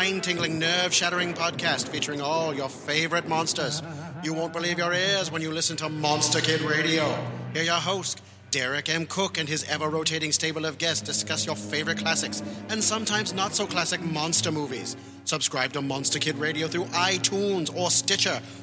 Spine tingling, nerve shattering podcast featuring all your favorite monsters. You won't believe your ears when you listen to Monster Kid Radio. Hear your host, Derek M. Koch, and his ever rotating stable of guests discuss your favorite classics and sometimes not so classic monster movies. Subscribe to Monster Kid Radio through iTunes or Stitcher,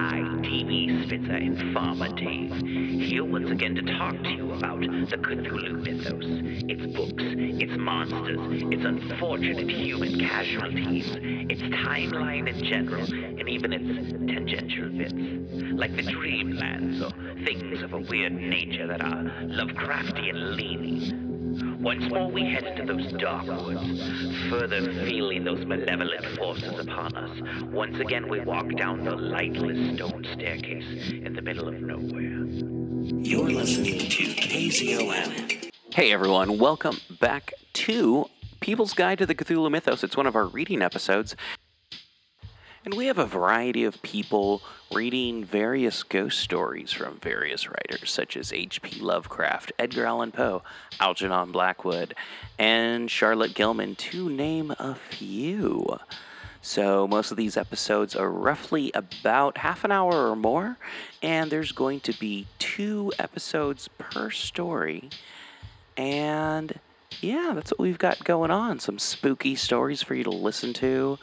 I, DB Spitzer, Informer Dave, here once again to talk to you about the Cthulhu mythos, its books, its monsters, its unfortunate human casualties, its timeline in general, and even its tangential bits, like the dreamlands or things of a weird nature that are Lovecraftian leaning. Once more we head into those dark woods, further feeling those malevolent forces upon us. Once again we walk down the lightless stone staircase in the middle of nowhere. You're listening to KZOM. Hey everyone, welcome back to People's Guide to the Cthulhu Mythos. It's one of our reading episodes. And we have a variety of people reading various ghost stories from various writers, such as H.P. Lovecraft, Edgar Allan Poe, Algernon Blackwood, and Charlotte Gilman, to name a few. So, most of these episodes are roughly about half an hour or more, and there's going to be two episodes per story. And yeah, that's what we've got going on. Some spooky stories for you to listen to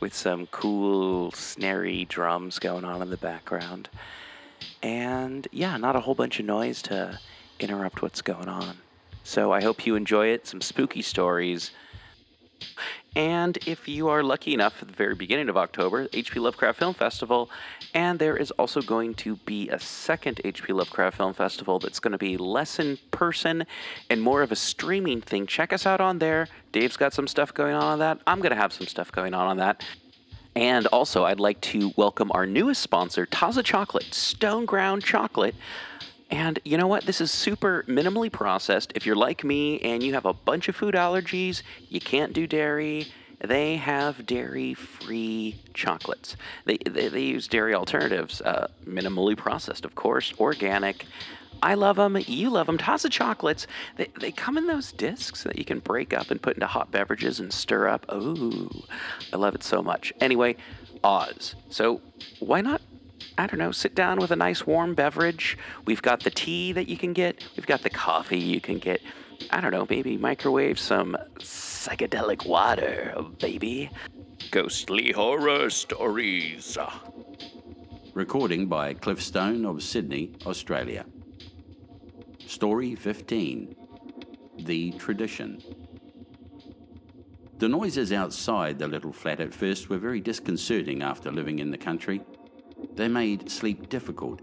with some cool, snary drums going on in the background. And yeah, not a whole bunch of noise to interrupt what's going on. So I hope you enjoy it. Some spooky stories. And if you are lucky enough at the very beginning of October, HP Lovecraft Film Festival, and there is also going to be a second HP Lovecraft Film Festival that's going to be less in person and more of a streaming thing. Check us out on there. Dave's got some stuff going on on that. I'm going to have some stuff going on on that. And also, I'd like to welcome our newest sponsor, Taza Chocolate, Stone Ground Chocolate. And you know what? This is super minimally processed. If you're like me and you have a bunch of food allergies, you can't do dairy, they have dairy free chocolates. They, they, they, use dairy alternatives, uh, minimally processed, of course, organic. I love them. You love them. Taza chocolates. They, they come in those discs that you can break up and put into hot beverages and stir up. Oh, I love it so much. Anyway, Oz. So why not I don't know, sit down with a nice warm beverage. We've got the tea that you can get, we've got the coffee you can get. I don't know, maybe microwave some psychedelic water, baby. Ghostly horror stories. Recording by Cliff Stone of Sydney, Australia. Story 15 The Tradition. The noises outside the little flat at first were very disconcerting after living in the country. They made sleep difficult.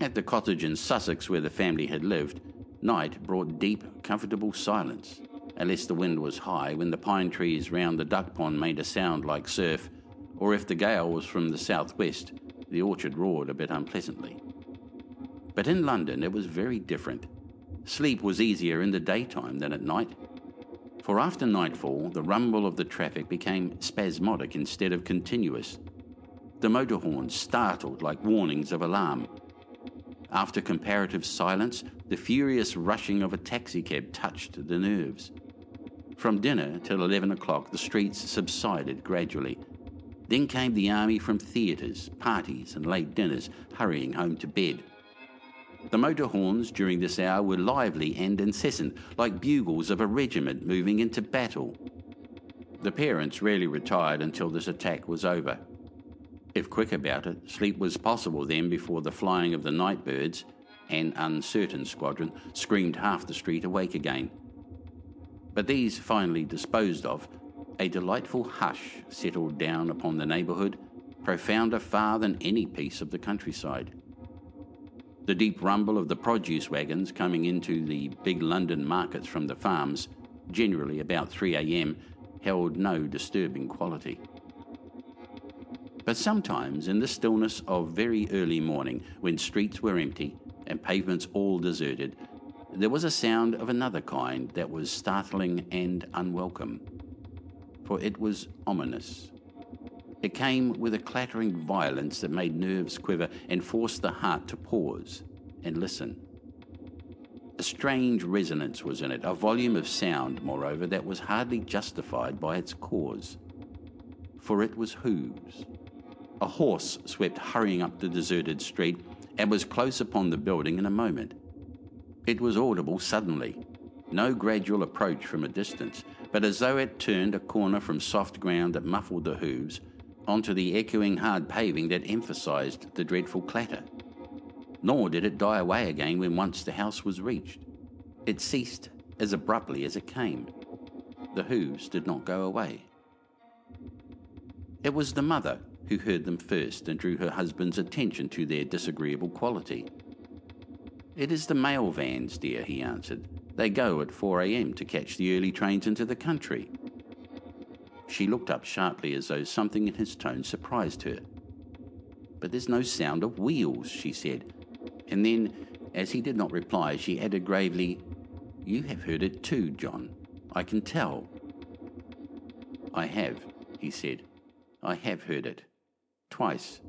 At the cottage in Sussex where the family had lived, night brought deep, comfortable silence, unless the wind was high when the pine trees round the duck pond made a sound like surf, or if the gale was from the southwest, the orchard roared a bit unpleasantly. But in London it was very different. Sleep was easier in the daytime than at night. For after nightfall, the rumble of the traffic became spasmodic instead of continuous. The motor horns startled like warnings of alarm. After comparative silence, the furious rushing of a taxicab touched the nerves. From dinner till 11 o'clock, the streets subsided gradually. Then came the army from theatres, parties, and late dinners, hurrying home to bed. The motor horns during this hour were lively and incessant, like bugles of a regiment moving into battle. The parents rarely retired until this attack was over. If quick about it, sleep was possible then before the flying of the night birds, an uncertain squadron, screamed half the street awake again. But these finally disposed of, a delightful hush settled down upon the neighbourhood, profounder far than any piece of the countryside. The deep rumble of the produce wagons coming into the big London markets from the farms, generally about 3 a.m., held no disturbing quality. But sometimes, in the stillness of very early morning, when streets were empty and pavements all deserted, there was a sound of another kind that was startling and unwelcome. For it was ominous. It came with a clattering violence that made nerves quiver and forced the heart to pause and listen. A strange resonance was in it, a volume of sound, moreover, that was hardly justified by its cause. For it was hooves a horse swept hurrying up the deserted street and was close upon the building in a moment. It was audible suddenly, no gradual approach from a distance, but as though it turned a corner from soft ground that muffled the hooves onto the echoing hard paving that emphasized the dreadful clatter. Nor did it die away again when once the house was reached. It ceased as abruptly as it came. The hooves did not go away. It was the mother who heard them first and drew her husband's attention to their disagreeable quality. It is the mail vans, dear, he answered. They go at 4 a.m. to catch the early trains into the country. She looked up sharply as though something in his tone surprised her. But there's no sound of wheels, she said. And then, as he did not reply, she added gravely, You have heard it too, John. I can tell. I have, he said. I have heard it twice.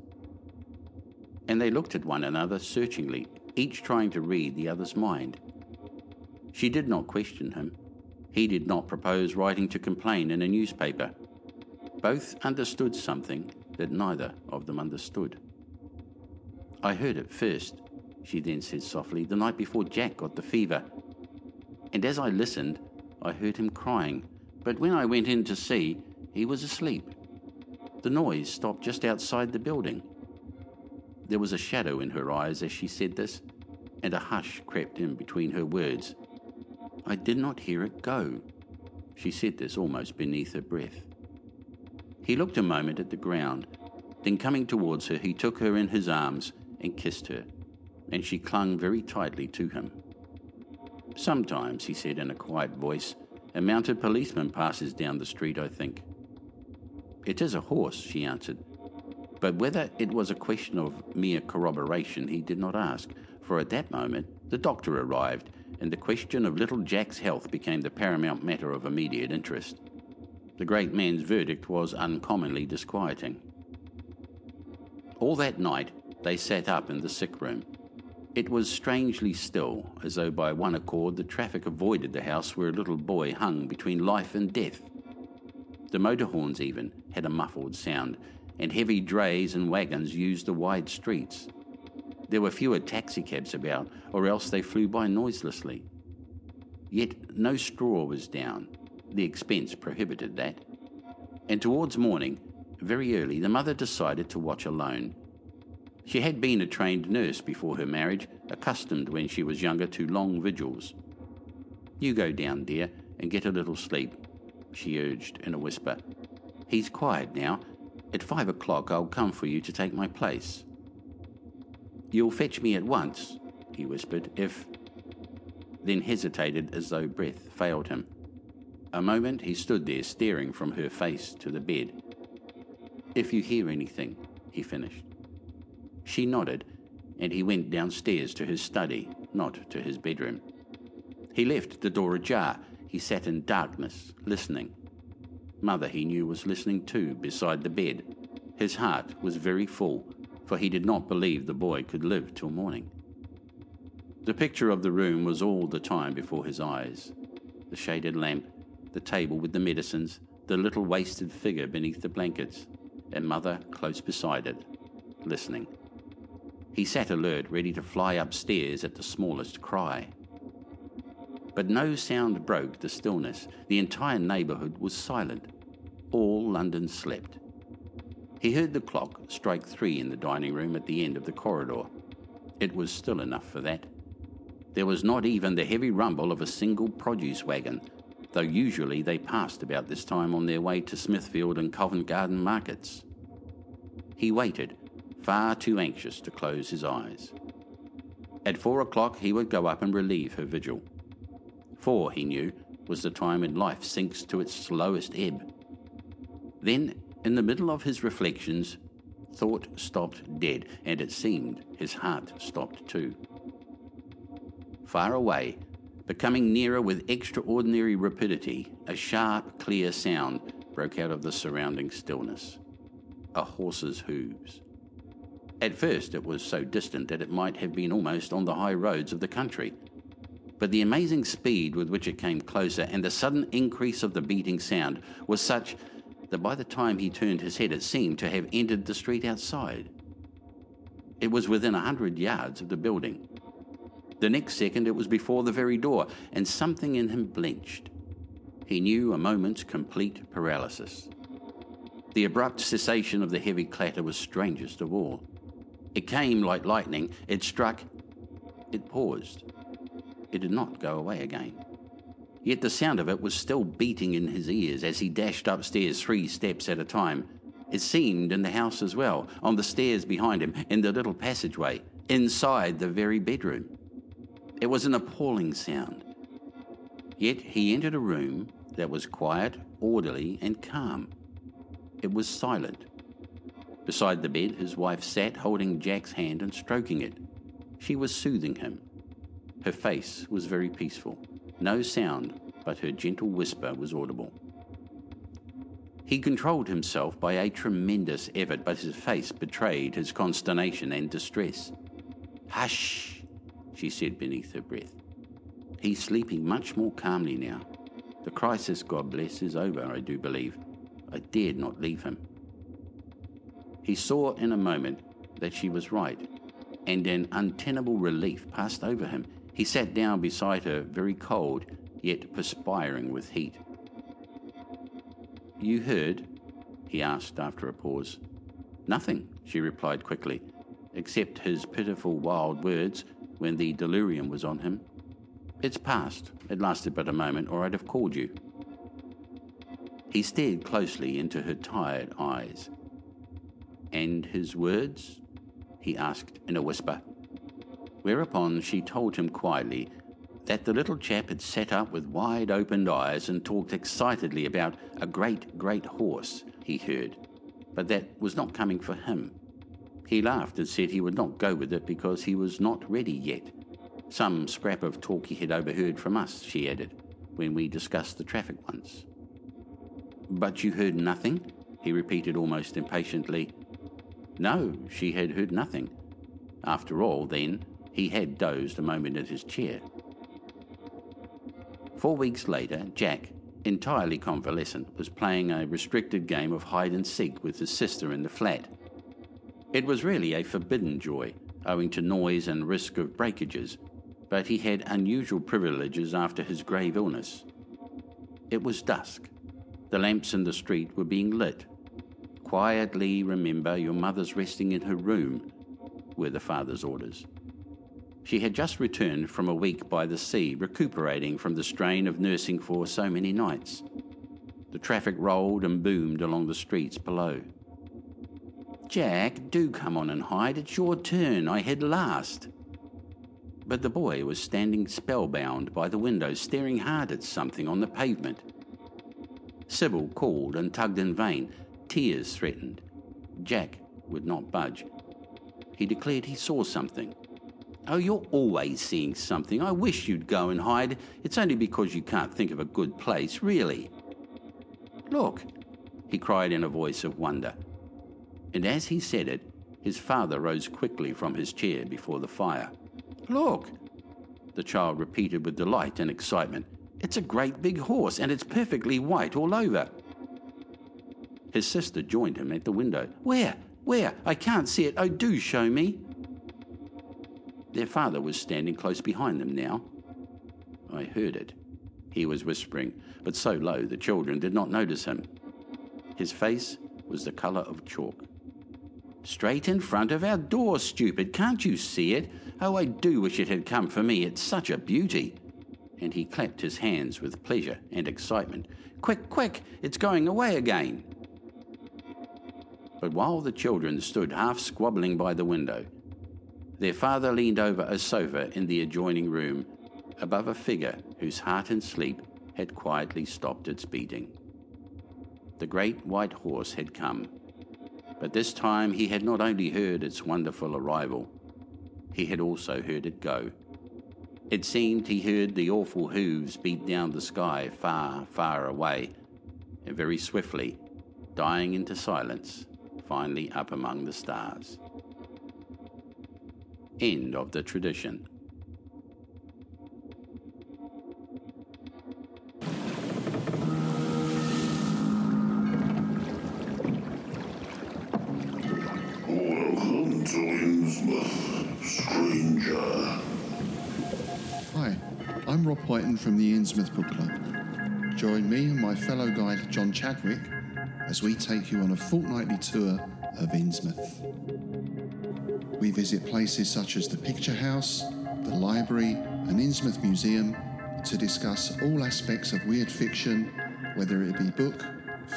And they looked at one another searchingly, each trying to read the other's mind. She did not question him. He did not propose writing to complain in a newspaper. Both understood something that neither of them understood. I heard it first, she then said softly, the night before Jack got the fever. And as I listened, I heard him crying, but when I went in to see, he was asleep. The noise stopped just outside the building. There was a shadow in her eyes as she said this, and a hush crept in between her words. I did not hear it go. She said this almost beneath her breath. He looked a moment at the ground, then coming towards her, he took her in his arms and kissed her, and she clung very tightly to him. Sometimes, he said in a quiet voice, a mounted policeman passes down the street, I think. It is a horse, she answered. But whether it was a question of mere corroboration, he did not ask, for at that moment the doctor arrived, and the question of little Jack's health became the paramount matter of immediate interest. The great man's verdict was uncommonly disquieting. All that night they sat up in the sick room. It was strangely still, as though by one accord the traffic avoided the house where a little boy hung between life and death. The motor horns, even, had a muffled sound, and heavy drays and wagons used the wide streets. There were fewer taxicabs about, or else they flew by noiselessly. Yet no straw was down. The expense prohibited that. And towards morning, very early, the mother decided to watch alone. She had been a trained nurse before her marriage, accustomed when she was younger to long vigils. You go down, dear, and get a little sleep, she urged in a whisper. He's quiet now. At five o'clock I'll come for you to take my place. You'll fetch me at once, he whispered, if. Then hesitated as though breath failed him. A moment he stood there staring from her face to the bed. If you hear anything, he finished. She nodded, and he went downstairs to his study, not to his bedroom. He left the door ajar. He sat in darkness, listening. Mother, he knew, was listening too, beside the bed. His heart was very full, for he did not believe the boy could live till morning. The picture of the room was all the time before his eyes the shaded lamp, the table with the medicines, the little wasted figure beneath the blankets, and Mother close beside it, listening. He sat alert, ready to fly upstairs at the smallest cry. But no sound broke the stillness. The entire neighbourhood was silent. All London slept. He heard the clock strike three in the dining room at the end of the corridor. It was still enough for that. There was not even the heavy rumble of a single produce wagon, though usually they passed about this time on their way to Smithfield and Covent Garden markets. He waited, far too anxious to close his eyes. At four o'clock, he would go up and relieve her vigil. Four, he knew, was the time when life sinks to its slowest ebb. Then, in the middle of his reflections, thought stopped dead, and it seemed his heart stopped too. Far away, becoming nearer with extraordinary rapidity, a sharp, clear sound broke out of the surrounding stillness a horse's hooves. At first, it was so distant that it might have been almost on the high roads of the country. But the amazing speed with which it came closer and the sudden increase of the beating sound was such that by the time he turned his head, it seemed to have entered the street outside. It was within a hundred yards of the building. The next second, it was before the very door, and something in him blenched. He knew a moment's complete paralysis. The abrupt cessation of the heavy clatter was strangest of all. It came like lightning, it struck, it paused. It did not go away again. Yet the sound of it was still beating in his ears as he dashed upstairs three steps at a time. It seemed in the house as well, on the stairs behind him, in the little passageway, inside the very bedroom. It was an appalling sound. Yet he entered a room that was quiet, orderly, and calm. It was silent. Beside the bed, his wife sat holding Jack's hand and stroking it. She was soothing him. Her face was very peaceful. No sound but her gentle whisper was audible. He controlled himself by a tremendous effort, but his face betrayed his consternation and distress. Hush, she said beneath her breath. He's sleeping much more calmly now. The crisis, God bless, is over, I do believe. I dared not leave him. He saw in a moment that she was right, and an untenable relief passed over him. He sat down beside her, very cold, yet perspiring with heat. You heard? he asked after a pause. Nothing, she replied quickly, except his pitiful wild words when the delirium was on him. It's past. It lasted but a moment, or I'd have called you. He stared closely into her tired eyes. And his words? he asked in a whisper. Whereupon she told him quietly that the little chap had sat up with wide opened eyes and talked excitedly about a great, great horse, he heard, but that was not coming for him. He laughed and said he would not go with it because he was not ready yet. Some scrap of talk he had overheard from us, she added, when we discussed the traffic once. But you heard nothing? He repeated almost impatiently. No, she had heard nothing. After all, then, he had dozed a moment in his chair. Four weeks later, Jack, entirely convalescent, was playing a restricted game of hide and seek with his sister in the flat. It was really a forbidden joy, owing to noise and risk of breakages, but he had unusual privileges after his grave illness. It was dusk. The lamps in the street were being lit. Quietly remember your mother's resting in her room, were the father's orders. She had just returned from a week by the sea, recuperating from the strain of nursing for so many nights. The traffic rolled and boomed along the streets below. Jack, do come on and hide. It's your turn. I had last. But the boy was standing spellbound by the window, staring hard at something on the pavement. Sybil called and tugged in vain. Tears threatened. Jack would not budge. He declared he saw something. Oh, you're always seeing something. I wish you'd go and hide. It's only because you can't think of a good place, really. Look, he cried in a voice of wonder. And as he said it, his father rose quickly from his chair before the fire. Look, the child repeated with delight and excitement. It's a great big horse, and it's perfectly white all over. His sister joined him at the window. Where? Where? I can't see it. Oh, do show me. Their father was standing close behind them now. I heard it. He was whispering, but so low the children did not notice him. His face was the color of chalk. Straight in front of our door, stupid. Can't you see it? Oh, I do wish it had come for me. It's such a beauty. And he clapped his hands with pleasure and excitement. Quick, quick, it's going away again. But while the children stood half squabbling by the window, their father leaned over a sofa in the adjoining room, above a figure whose heart in sleep had quietly stopped its beating. The great white horse had come, but this time he had not only heard its wonderful arrival, he had also heard it go. It seemed he heard the awful hooves beat down the sky far, far away, and very swiftly, dying into silence, finally up among the stars. End of the tradition. Welcome to Innsmouth, stranger. Hi, I'm Rob Whiten from the Innsmouth Book Club. Join me and my fellow guide John Chadwick as we take you on a fortnightly tour of Innsmouth. We visit places such as the Picture House, the library, and Innsmouth Museum to discuss all aspects of weird fiction, whether it be book,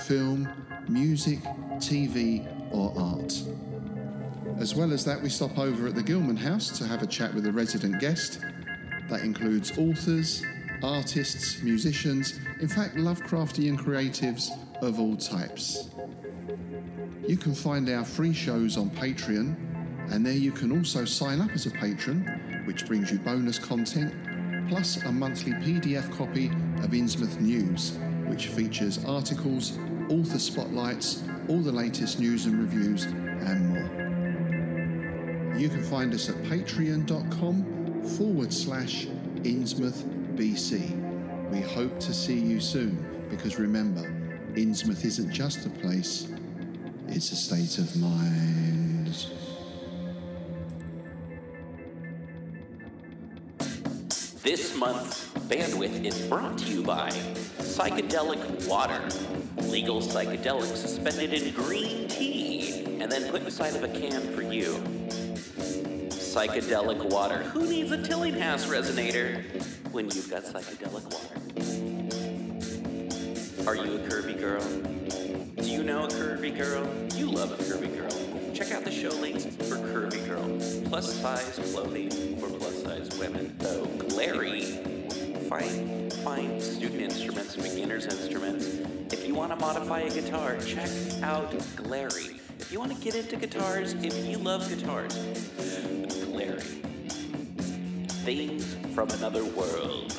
film, music, TV, or art. As well as that, we stop over at the Gilman House to have a chat with a resident guest. That includes authors, artists, musicians, in fact, Lovecraftian creatives of all types. You can find our free shows on Patreon, and there you can also sign up as a patron, which brings you bonus content, plus a monthly PDF copy of Innsmouth News, which features articles, author spotlights, all the latest news and reviews, and more. You can find us at patreon.com forward slash Innsmouth BC. We hope to see you soon because remember, Innsmouth isn't just a place, it's a state of mind. Month's bandwidth is brought to you by Psychedelic Water. Legal psychedelics suspended in green tea and then put inside of a can for you. Psychedelic Water. Who needs a Tillinghast resonator when you've got psychedelic water? Are you a curvy girl? Do you know a curvy girl? You love a curvy girl. Check out the show links for Curvy Girl. Plus size clothing for plus size women. Beginner's instruments. If you want want to modify a guitar, check out Glarry. If you want to get into guitars, if you love guitars, Glarry. Things from another world.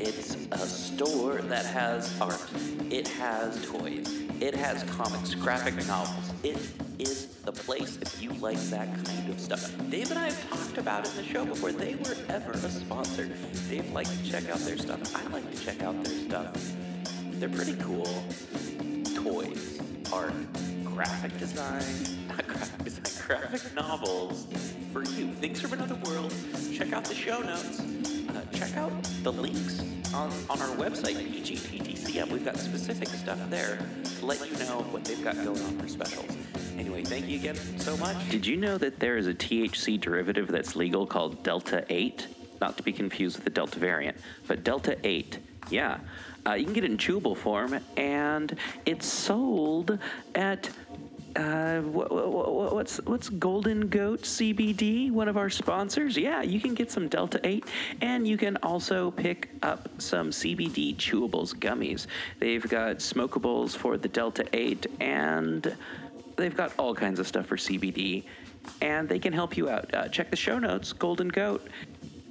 It's a store that has art. It has toys. It has comics, graphic novels. It is the place if you like that kind of stuff. Dave and I have talked about in the show before they were ever a sponsor. Dave likes to check out their stuff. I like to check out their stuff. They're pretty cool. Toys, art, graphic design, not graphic design, graphic novels for you. Things from another world. Check out the show notes. Uh, check out the links on, on our website, PGTTCM. We've got specific stuff there to let you know what they've got going on for specials. Anyway, thank you again so much. Did you know that there is a THC derivative that's legal called Delta 8? Not to be confused with the Delta variant, but Delta 8. Yeah. Uh, you can get it in chewable form, and it's sold at uh, wh- wh- what's what's Golden Goat CBD, one of our sponsors? Yeah, you can get some Delta 8, and you can also pick up some CBD chewables gummies. They've got smokables for the Delta 8, and they've got all kinds of stuff for CBD, and they can help you out. Uh, check the show notes, Golden Goat.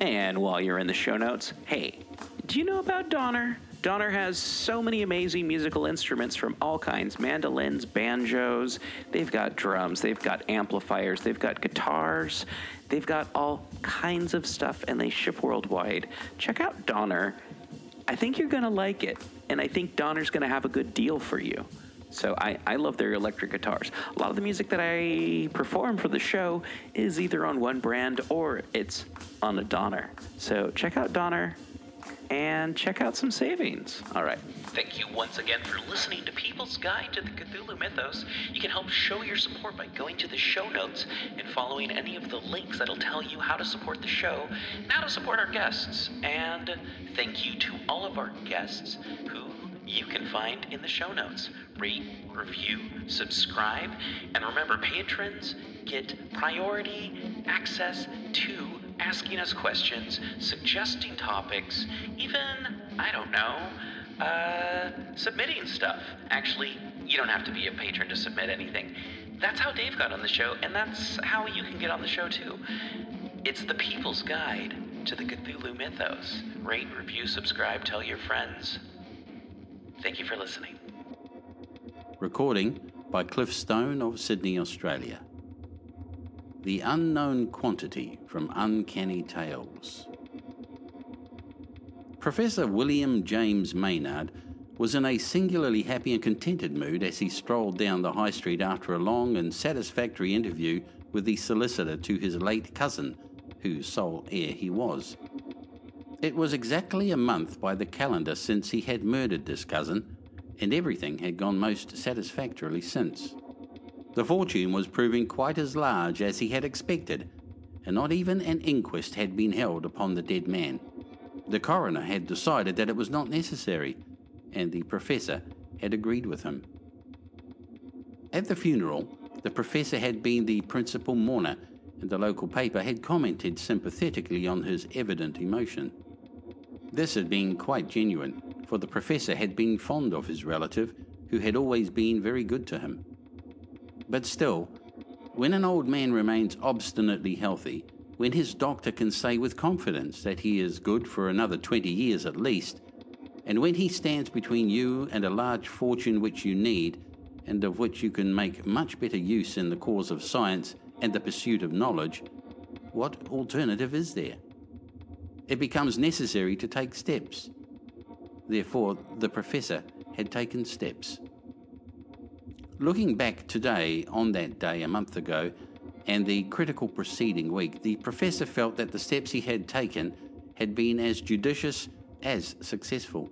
And while you're in the show notes, hey, do you know about Donner? Donner has so many amazing musical instruments from all kinds mandolins, banjos, they've got drums, they've got amplifiers, they've got guitars, they've got all kinds of stuff, and they ship worldwide. Check out Donner. I think you're going to like it, and I think Donner's going to have a good deal for you. So I, I love their electric guitars. A lot of the music that I perform for the show is either on one brand or it's on a Donner. So check out Donner and check out some savings. All right. Thank you once again for listening to People's Guide to the Cthulhu Mythos. You can help show your support by going to the show notes and following any of the links that'll tell you how to support the show and how to support our guests. And thank you to all of our guests who you can find in the show notes. Rate, review, subscribe, and remember, patrons get priority access to asking us questions, suggesting topics, even, I don't know, uh, submitting stuff. Actually, you don't have to be a patron to submit anything. That's how Dave got on the show, and that's how you can get on the show too. It's the people's guide to the Cthulhu mythos. Rate, review, subscribe, tell your friends. Thank you for listening. Recording by Cliff Stone of Sydney, Australia. The Unknown Quantity from Uncanny Tales. Professor William James Maynard was in a singularly happy and contented mood as he strolled down the high street after a long and satisfactory interview with the solicitor to his late cousin, whose sole heir he was. It was exactly a month by the calendar since he had murdered this cousin, and everything had gone most satisfactorily since. The fortune was proving quite as large as he had expected, and not even an inquest had been held upon the dead man. The coroner had decided that it was not necessary, and the professor had agreed with him. At the funeral, the professor had been the principal mourner, and the local paper had commented sympathetically on his evident emotion. This had been quite genuine, for the professor had been fond of his relative, who had always been very good to him. But still, when an old man remains obstinately healthy, when his doctor can say with confidence that he is good for another 20 years at least, and when he stands between you and a large fortune which you need, and of which you can make much better use in the cause of science and the pursuit of knowledge, what alternative is there? It becomes necessary to take steps. Therefore, the professor had taken steps. Looking back today on that day a month ago and the critical preceding week, the professor felt that the steps he had taken had been as judicious as successful.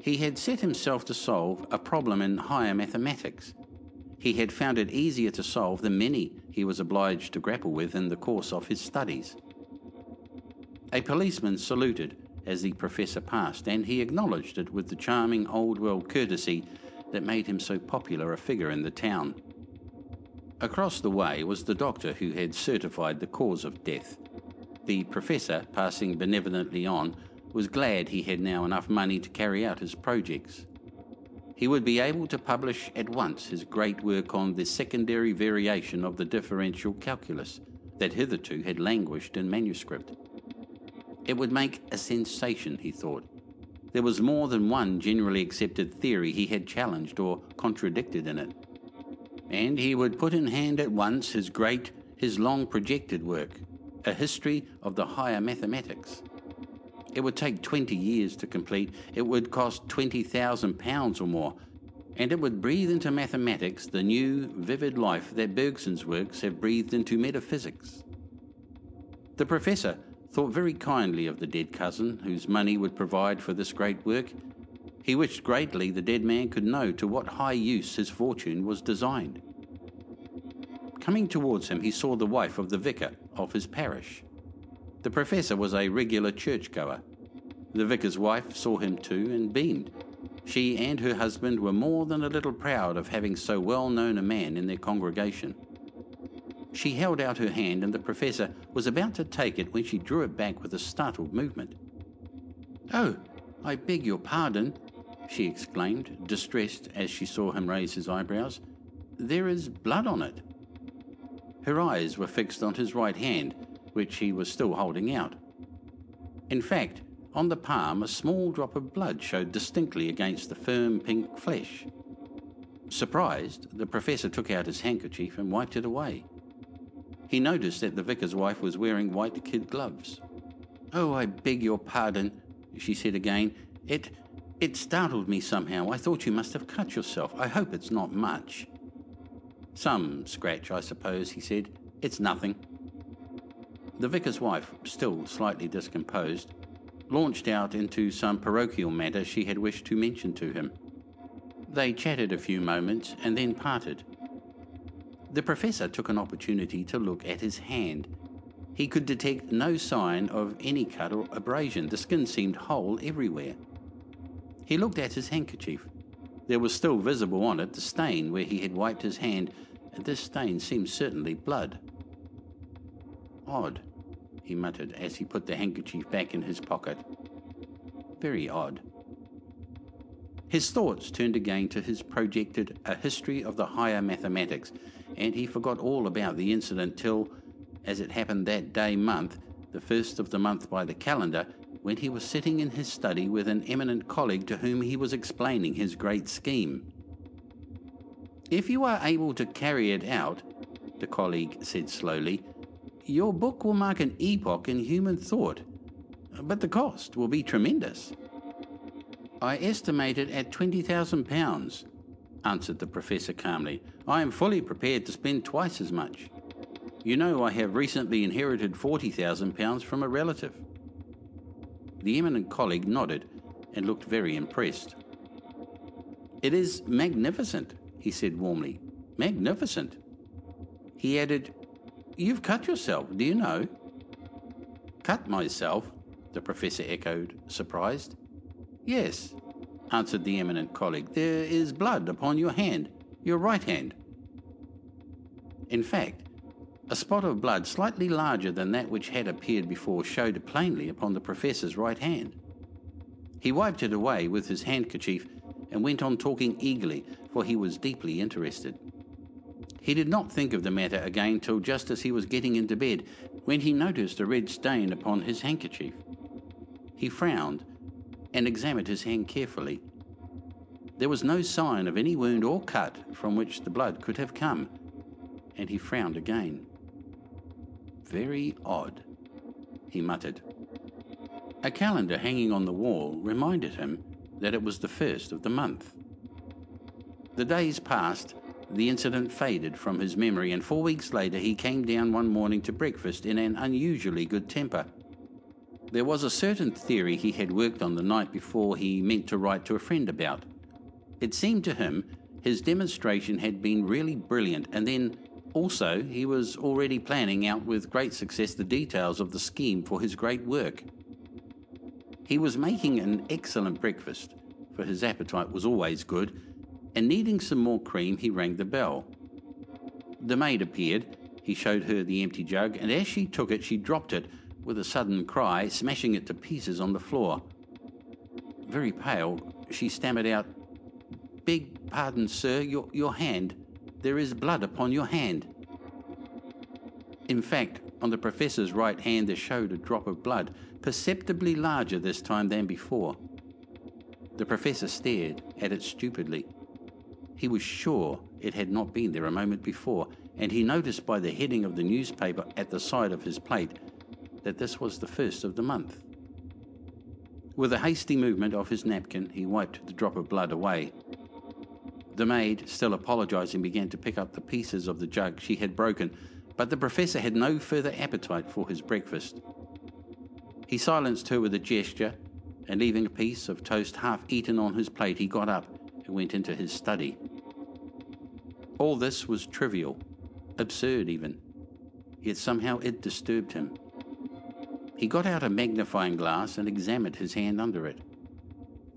He had set himself to solve a problem in higher mathematics. He had found it easier to solve than many he was obliged to grapple with in the course of his studies. A policeman saluted as the professor passed, and he acknowledged it with the charming old world courtesy that made him so popular a figure in the town. Across the way was the doctor who had certified the cause of death. The professor, passing benevolently on, was glad he had now enough money to carry out his projects. he would be able to publish at once his great work on the secondary variation of the differential calculus that hitherto had languished in manuscript. It would make a sensation, he thought. There was more than one generally accepted theory he had challenged or contradicted in it. And he would put in hand at once his great, his long projected work, A History of the Higher Mathematics. It would take 20 years to complete, it would cost £20,000 or more, and it would breathe into mathematics the new, vivid life that Bergson's works have breathed into metaphysics. The professor thought very kindly of the dead cousin whose money would provide for this great work. He wished greatly the dead man could know to what high use his fortune was designed. Coming towards him, he saw the wife of the vicar of his parish. The professor was a regular churchgoer. The vicar's wife saw him too and beamed. She and her husband were more than a little proud of having so well known a man in their congregation. She held out her hand, and the professor was about to take it when she drew it back with a startled movement. Oh, I beg your pardon, she exclaimed, distressed as she saw him raise his eyebrows. There is blood on it. Her eyes were fixed on his right hand, which he was still holding out. In fact, on the palm, a small drop of blood showed distinctly against the firm pink flesh. Surprised, the professor took out his handkerchief and wiped it away. He noticed that the vicar's wife was wearing white kid gloves. Oh, I beg your pardon, she said again. It. it startled me somehow. I thought you must have cut yourself. I hope it's not much. Some scratch, I suppose, he said. It's nothing. The vicar's wife, still slightly discomposed, launched out into some parochial matter she had wished to mention to him. They chatted a few moments and then parted. The professor took an opportunity to look at his hand. He could detect no sign of any cut or abrasion. The skin seemed whole everywhere. He looked at his handkerchief. There was still visible on it the stain where he had wiped his hand, and this stain seemed certainly blood. Odd, he muttered as he put the handkerchief back in his pocket. Very odd. His thoughts turned again to his projected A History of the Higher Mathematics, and he forgot all about the incident till, as it happened that day month, the first of the month by the calendar, when he was sitting in his study with an eminent colleague to whom he was explaining his great scheme. If you are able to carry it out, the colleague said slowly, your book will mark an epoch in human thought, but the cost will be tremendous. I estimate it at £20,000, answered the professor calmly. I am fully prepared to spend twice as much. You know, I have recently inherited £40,000 from a relative. The eminent colleague nodded and looked very impressed. It is magnificent, he said warmly. Magnificent. He added, You've cut yourself, do you know? Cut myself? The professor echoed, surprised. Yes, answered the eminent colleague. There is blood upon your hand, your right hand. In fact, a spot of blood slightly larger than that which had appeared before showed plainly upon the professor's right hand. He wiped it away with his handkerchief and went on talking eagerly, for he was deeply interested. He did not think of the matter again till just as he was getting into bed, when he noticed a red stain upon his handkerchief. He frowned and examined his hand carefully. There was no sign of any wound or cut from which the blood could have come, and he frowned again. Very odd, he muttered. A calendar hanging on the wall reminded him that it was the first of the month. The days passed, the incident faded from his memory, and four weeks later he came down one morning to breakfast in an unusually good temper. There was a certain theory he had worked on the night before he meant to write to a friend about. It seemed to him his demonstration had been really brilliant, and then also he was already planning out with great success the details of the scheme for his great work. He was making an excellent breakfast, for his appetite was always good, and needing some more cream, he rang the bell. The maid appeared. He showed her the empty jug, and as she took it, she dropped it with a sudden cry, smashing it to pieces on the floor. Very pale, she stammered out, beg pardon, sir, your, your hand. There is blood upon your hand. In fact, on the professor's right hand there showed a drop of blood, perceptibly larger this time than before. The professor stared at it stupidly. He was sure it had not been there a moment before, and he noticed by the heading of the newspaper at the side of his plate that this was the first of the month. With a hasty movement of his napkin, he wiped the drop of blood away. The maid, still apologizing, began to pick up the pieces of the jug she had broken, but the professor had no further appetite for his breakfast. He silenced her with a gesture, and leaving a piece of toast half eaten on his plate, he got up and went into his study. All this was trivial, absurd even, yet somehow it disturbed him. He got out a magnifying glass and examined his hand under it.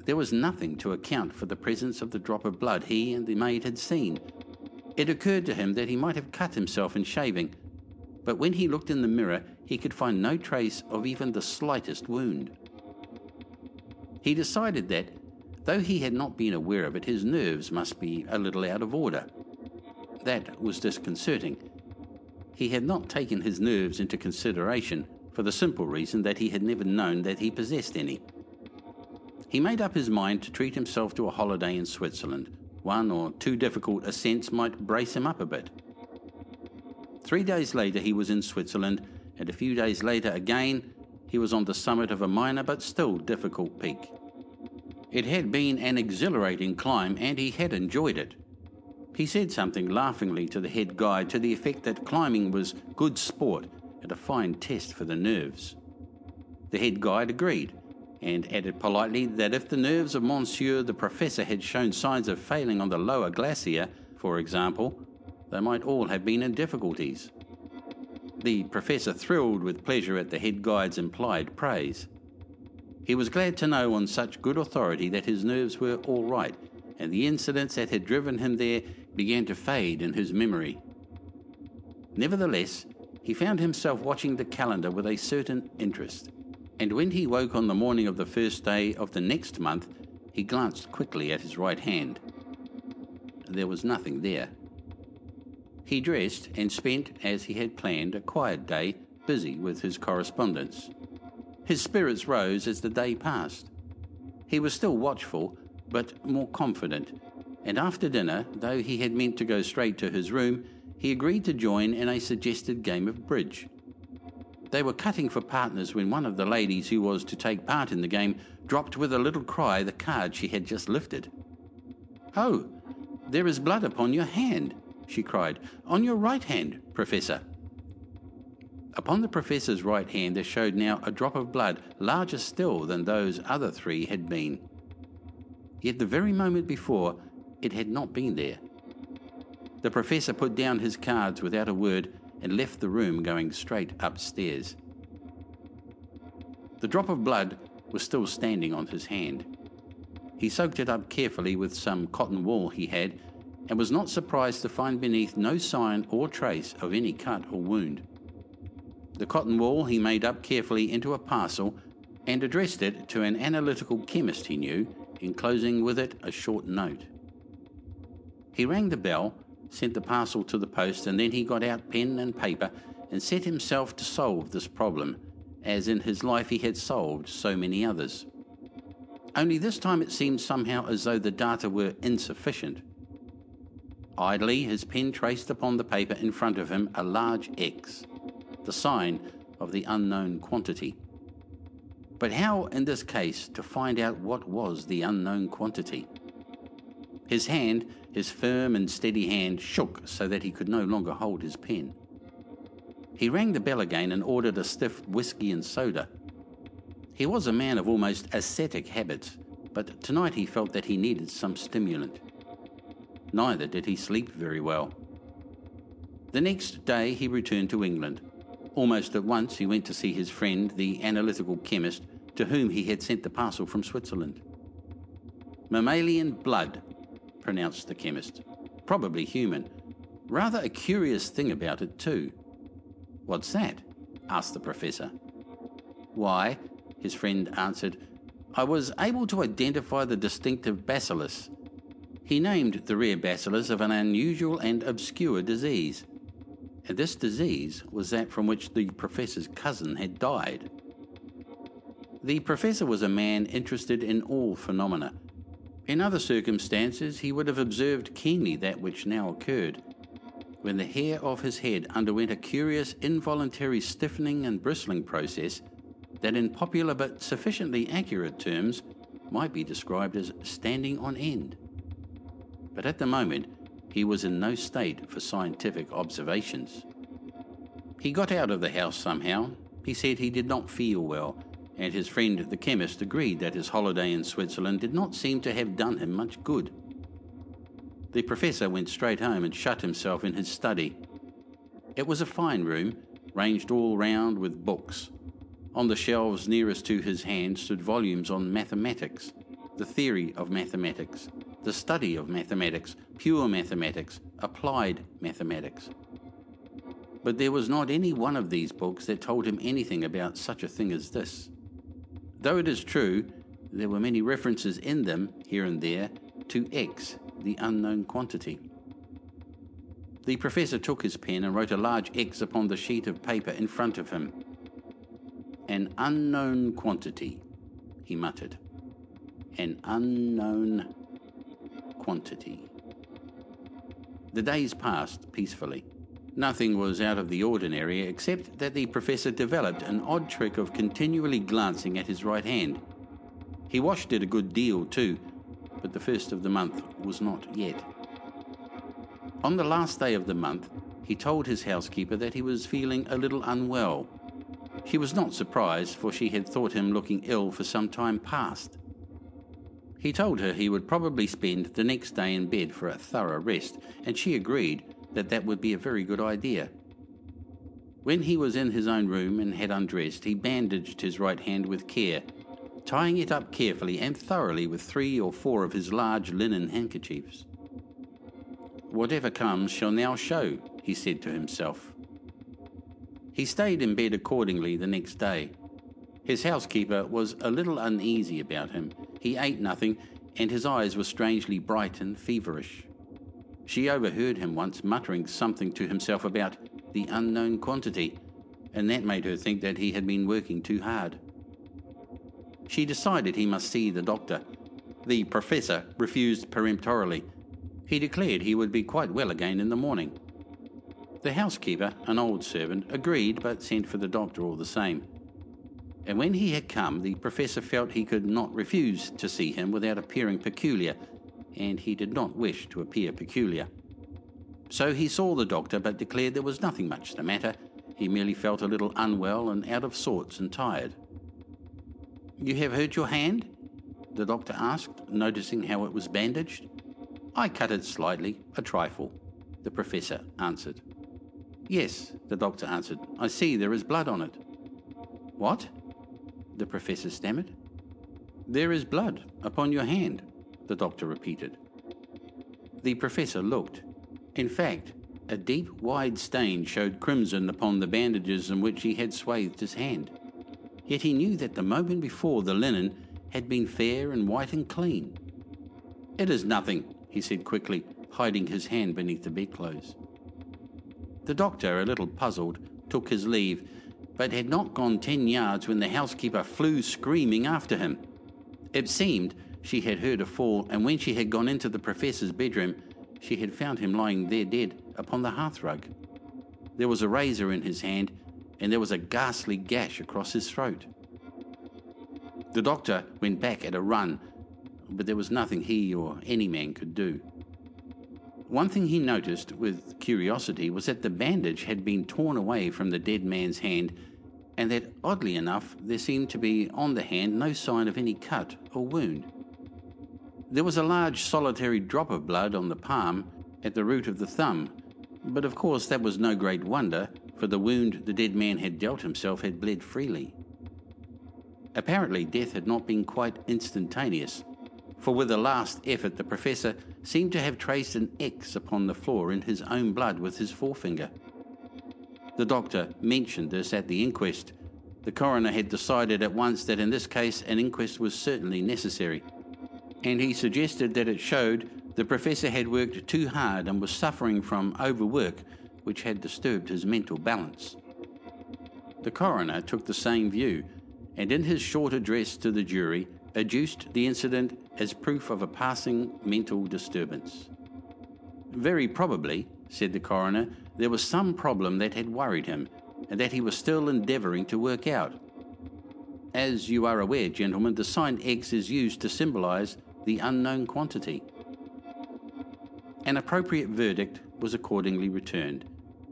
There was nothing to account for the presence of the drop of blood he and the maid had seen. It occurred to him that he might have cut himself in shaving, but when he looked in the mirror, he could find no trace of even the slightest wound. He decided that, though he had not been aware of it, his nerves must be a little out of order. That was disconcerting. He had not taken his nerves into consideration for the simple reason that he had never known that he possessed any. He made up his mind to treat himself to a holiday in Switzerland. One or two difficult ascents might brace him up a bit. Three days later, he was in Switzerland, and a few days later again, he was on the summit of a minor but still difficult peak. It had been an exhilarating climb, and he had enjoyed it. He said something laughingly to the head guide to the effect that climbing was good sport and a fine test for the nerves. The head guide agreed, and added politely that if the nerves of Monsieur the Professor had shown signs of failing on the lower glacier, for example, they might all have been in difficulties. The Professor thrilled with pleasure at the head guide's implied praise. He was glad to know on such good authority that his nerves were all right, and the incidents that had driven him there began to fade in his memory. Nevertheless, he found himself watching the calendar with a certain interest, and when he woke on the morning of the first day of the next month, he glanced quickly at his right hand. There was nothing there. He dressed and spent, as he had planned, a quiet day, busy with his correspondence. His spirits rose as the day passed. He was still watchful, but more confident, and after dinner, though he had meant to go straight to his room, he agreed to join in a suggested game of bridge. They were cutting for partners when one of the ladies who was to take part in the game dropped with a little cry the card she had just lifted. Oh, there is blood upon your hand, she cried. On your right hand, Professor. Upon the Professor's right hand there showed now a drop of blood larger still than those other three had been. Yet the very moment before, it had not been there. The professor put down his cards without a word and left the room, going straight upstairs. The drop of blood was still standing on his hand. He soaked it up carefully with some cotton wool he had, and was not surprised to find beneath no sign or trace of any cut or wound. The cotton wool he made up carefully into a parcel and addressed it to an analytical chemist he knew, enclosing with it a short note. He rang the bell sent the parcel to the post, and then he got out pen and paper and set himself to solve this problem, as in his life he had solved so many others. Only this time it seemed somehow as though the data were insufficient. Idly, his pen traced upon the paper in front of him a large X, the sign of the unknown quantity. But how, in this case, to find out what was the unknown quantity? His hand his firm and steady hand shook so that he could no longer hold his pen. He rang the bell again and ordered a stiff whisky and soda. He was a man of almost ascetic habits, but tonight he felt that he needed some stimulant. Neither did he sleep very well. The next day he returned to England. Almost at once he went to see his friend, the analytical chemist, to whom he had sent the parcel from Switzerland. Mammalian blood pronounced the chemist. Probably human. Rather a curious thing about it, too. What's that? asked the professor. Why, his friend answered, I was able to identify the distinctive bacillus. He named the rare bacillus of an unusual and obscure disease. And this disease was that from which the professor's cousin had died. The professor was a man interested in all phenomena. In other circumstances, he would have observed keenly that which now occurred, when the hair of his head underwent a curious involuntary stiffening and bristling process that, in popular but sufficiently accurate terms, might be described as standing on end. But at the moment, he was in no state for scientific observations. He got out of the house somehow. He said he did not feel well, and his friend the chemist agreed that his holiday in Switzerland did not seem to have done him much good. The professor went straight home and shut himself in his study. It was a fine room, ranged all round with books. On the shelves nearest to his hand stood volumes on mathematics, the theory of mathematics, the study of mathematics, pure mathematics, applied mathematics. But there was not any one of these books that told him anything about such a thing as this. Though it is true, there were many references in them, here and there, to X, the unknown quantity. The professor took his pen and wrote a large X upon the sheet of paper in front of him. An unknown quantity, he muttered. An unknown quantity. The days passed peacefully. Nothing was out of the ordinary except that the professor developed an odd trick of continually glancing at his right hand. He washed it a good deal too, but the first of the month was not yet. On the last day of the month, he told his housekeeper that he was feeling a little unwell. She was not surprised, for she had thought him looking ill for some time past. He told her he would probably spend the next day in bed for a thorough rest, and she agreed that that would be a very good idea. When he was in his own room and had undressed, he bandaged his right hand with care, tying it up carefully and thoroughly with three or four of his large linen handkerchiefs. Whatever comes shall now show, he said to himself. He stayed in bed accordingly the next day. His housekeeper was a little uneasy about him. He ate nothing, and his eyes were strangely bright and feverish. She overheard him once muttering something to himself about the unknown quantity, and that made her think that he had been working too hard. She decided he must see the doctor. The professor refused peremptorily. He declared he would be quite well again in the morning. The housekeeper, an old servant, agreed but sent for the doctor all the same. And when he had come, the professor felt he could not refuse to see him without appearing peculiar and he did not wish to appear peculiar. So he saw the doctor, but declared there was nothing much the matter. He merely felt a little unwell and out of sorts and tired. You have hurt your hand? The doctor asked, noticing how it was bandaged. I cut it slightly, a trifle, the professor answered. Yes, the doctor answered. I see there is blood on it. What? The professor stammered. There is blood upon your hand, the doctor repeated. The professor looked. In fact, a deep, wide stain showed crimson upon the bandages in which he had swathed his hand. Yet he knew that the moment before the linen had been fair and white and clean. It is nothing, he said quickly, hiding his hand beneath the bedclothes. The doctor, a little puzzled, took his leave, but had not gone ten yards when the housekeeper flew screaming after him. It seemed she had heard a fall, and when she had gone into the professor's bedroom, she had found him lying there dead upon the hearthrug. There was a razor in his hand, and there was a ghastly gash across his throat. The doctor went back at a run, but there was nothing he or any man could do. One thing he noticed with curiosity was that the bandage had been torn away from the dead man's hand, and that, oddly enough, there seemed to be on the hand no sign of any cut or wound. There was a large solitary drop of blood on the palm at the root of the thumb, but of course that was no great wonder, for the wound the dead man had dealt himself had bled freely. Apparently, death had not been quite instantaneous, for with a last effort the professor seemed to have traced an X upon the floor in his own blood with his forefinger. The doctor mentioned this at the inquest. The coroner had decided at once that in this case an inquest was certainly necessary and he suggested that it showed The professor had worked too hard and was suffering from overwork, which had disturbed his mental balance. The coroner took the same view, and in his short address to the jury, adduced the incident as proof of a passing mental disturbance. Very probably, said the coroner, there was some problem that had worried him, and that he was still endeavouring to work out. As you are aware, gentlemen, the sign X is used to symbolise the unknown quantity. An appropriate verdict was accordingly returned,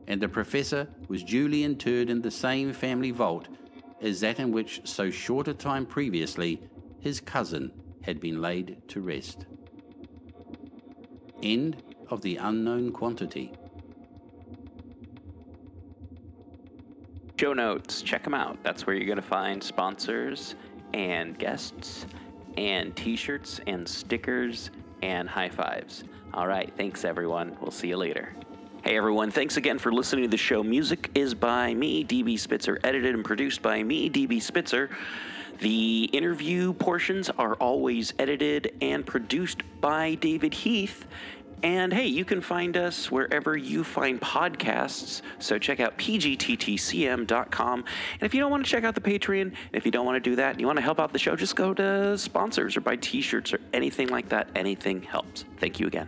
and the professor was duly interred in the same family vault as that in which so short a time previously his cousin had been laid to rest. End of the unknown quantity. Show notes, check them out. That's where you're going to find sponsors and guests and t shirts and stickers and high fives. All right, thanks everyone. We'll see you later. Hey everyone, thanks again for listening to the show. Music is by me, DB Spitzer, edited and produced by me, DB Spitzer. The interview portions are always edited and produced by David Heath. And hey, you can find us wherever you find podcasts. So check out pgttcm.com. And if you don't want to check out the Patreon, if you don't want to do that, and you want to help out the show, just go to sponsors or buy t shirts or anything like that. Anything helps. Thank you again.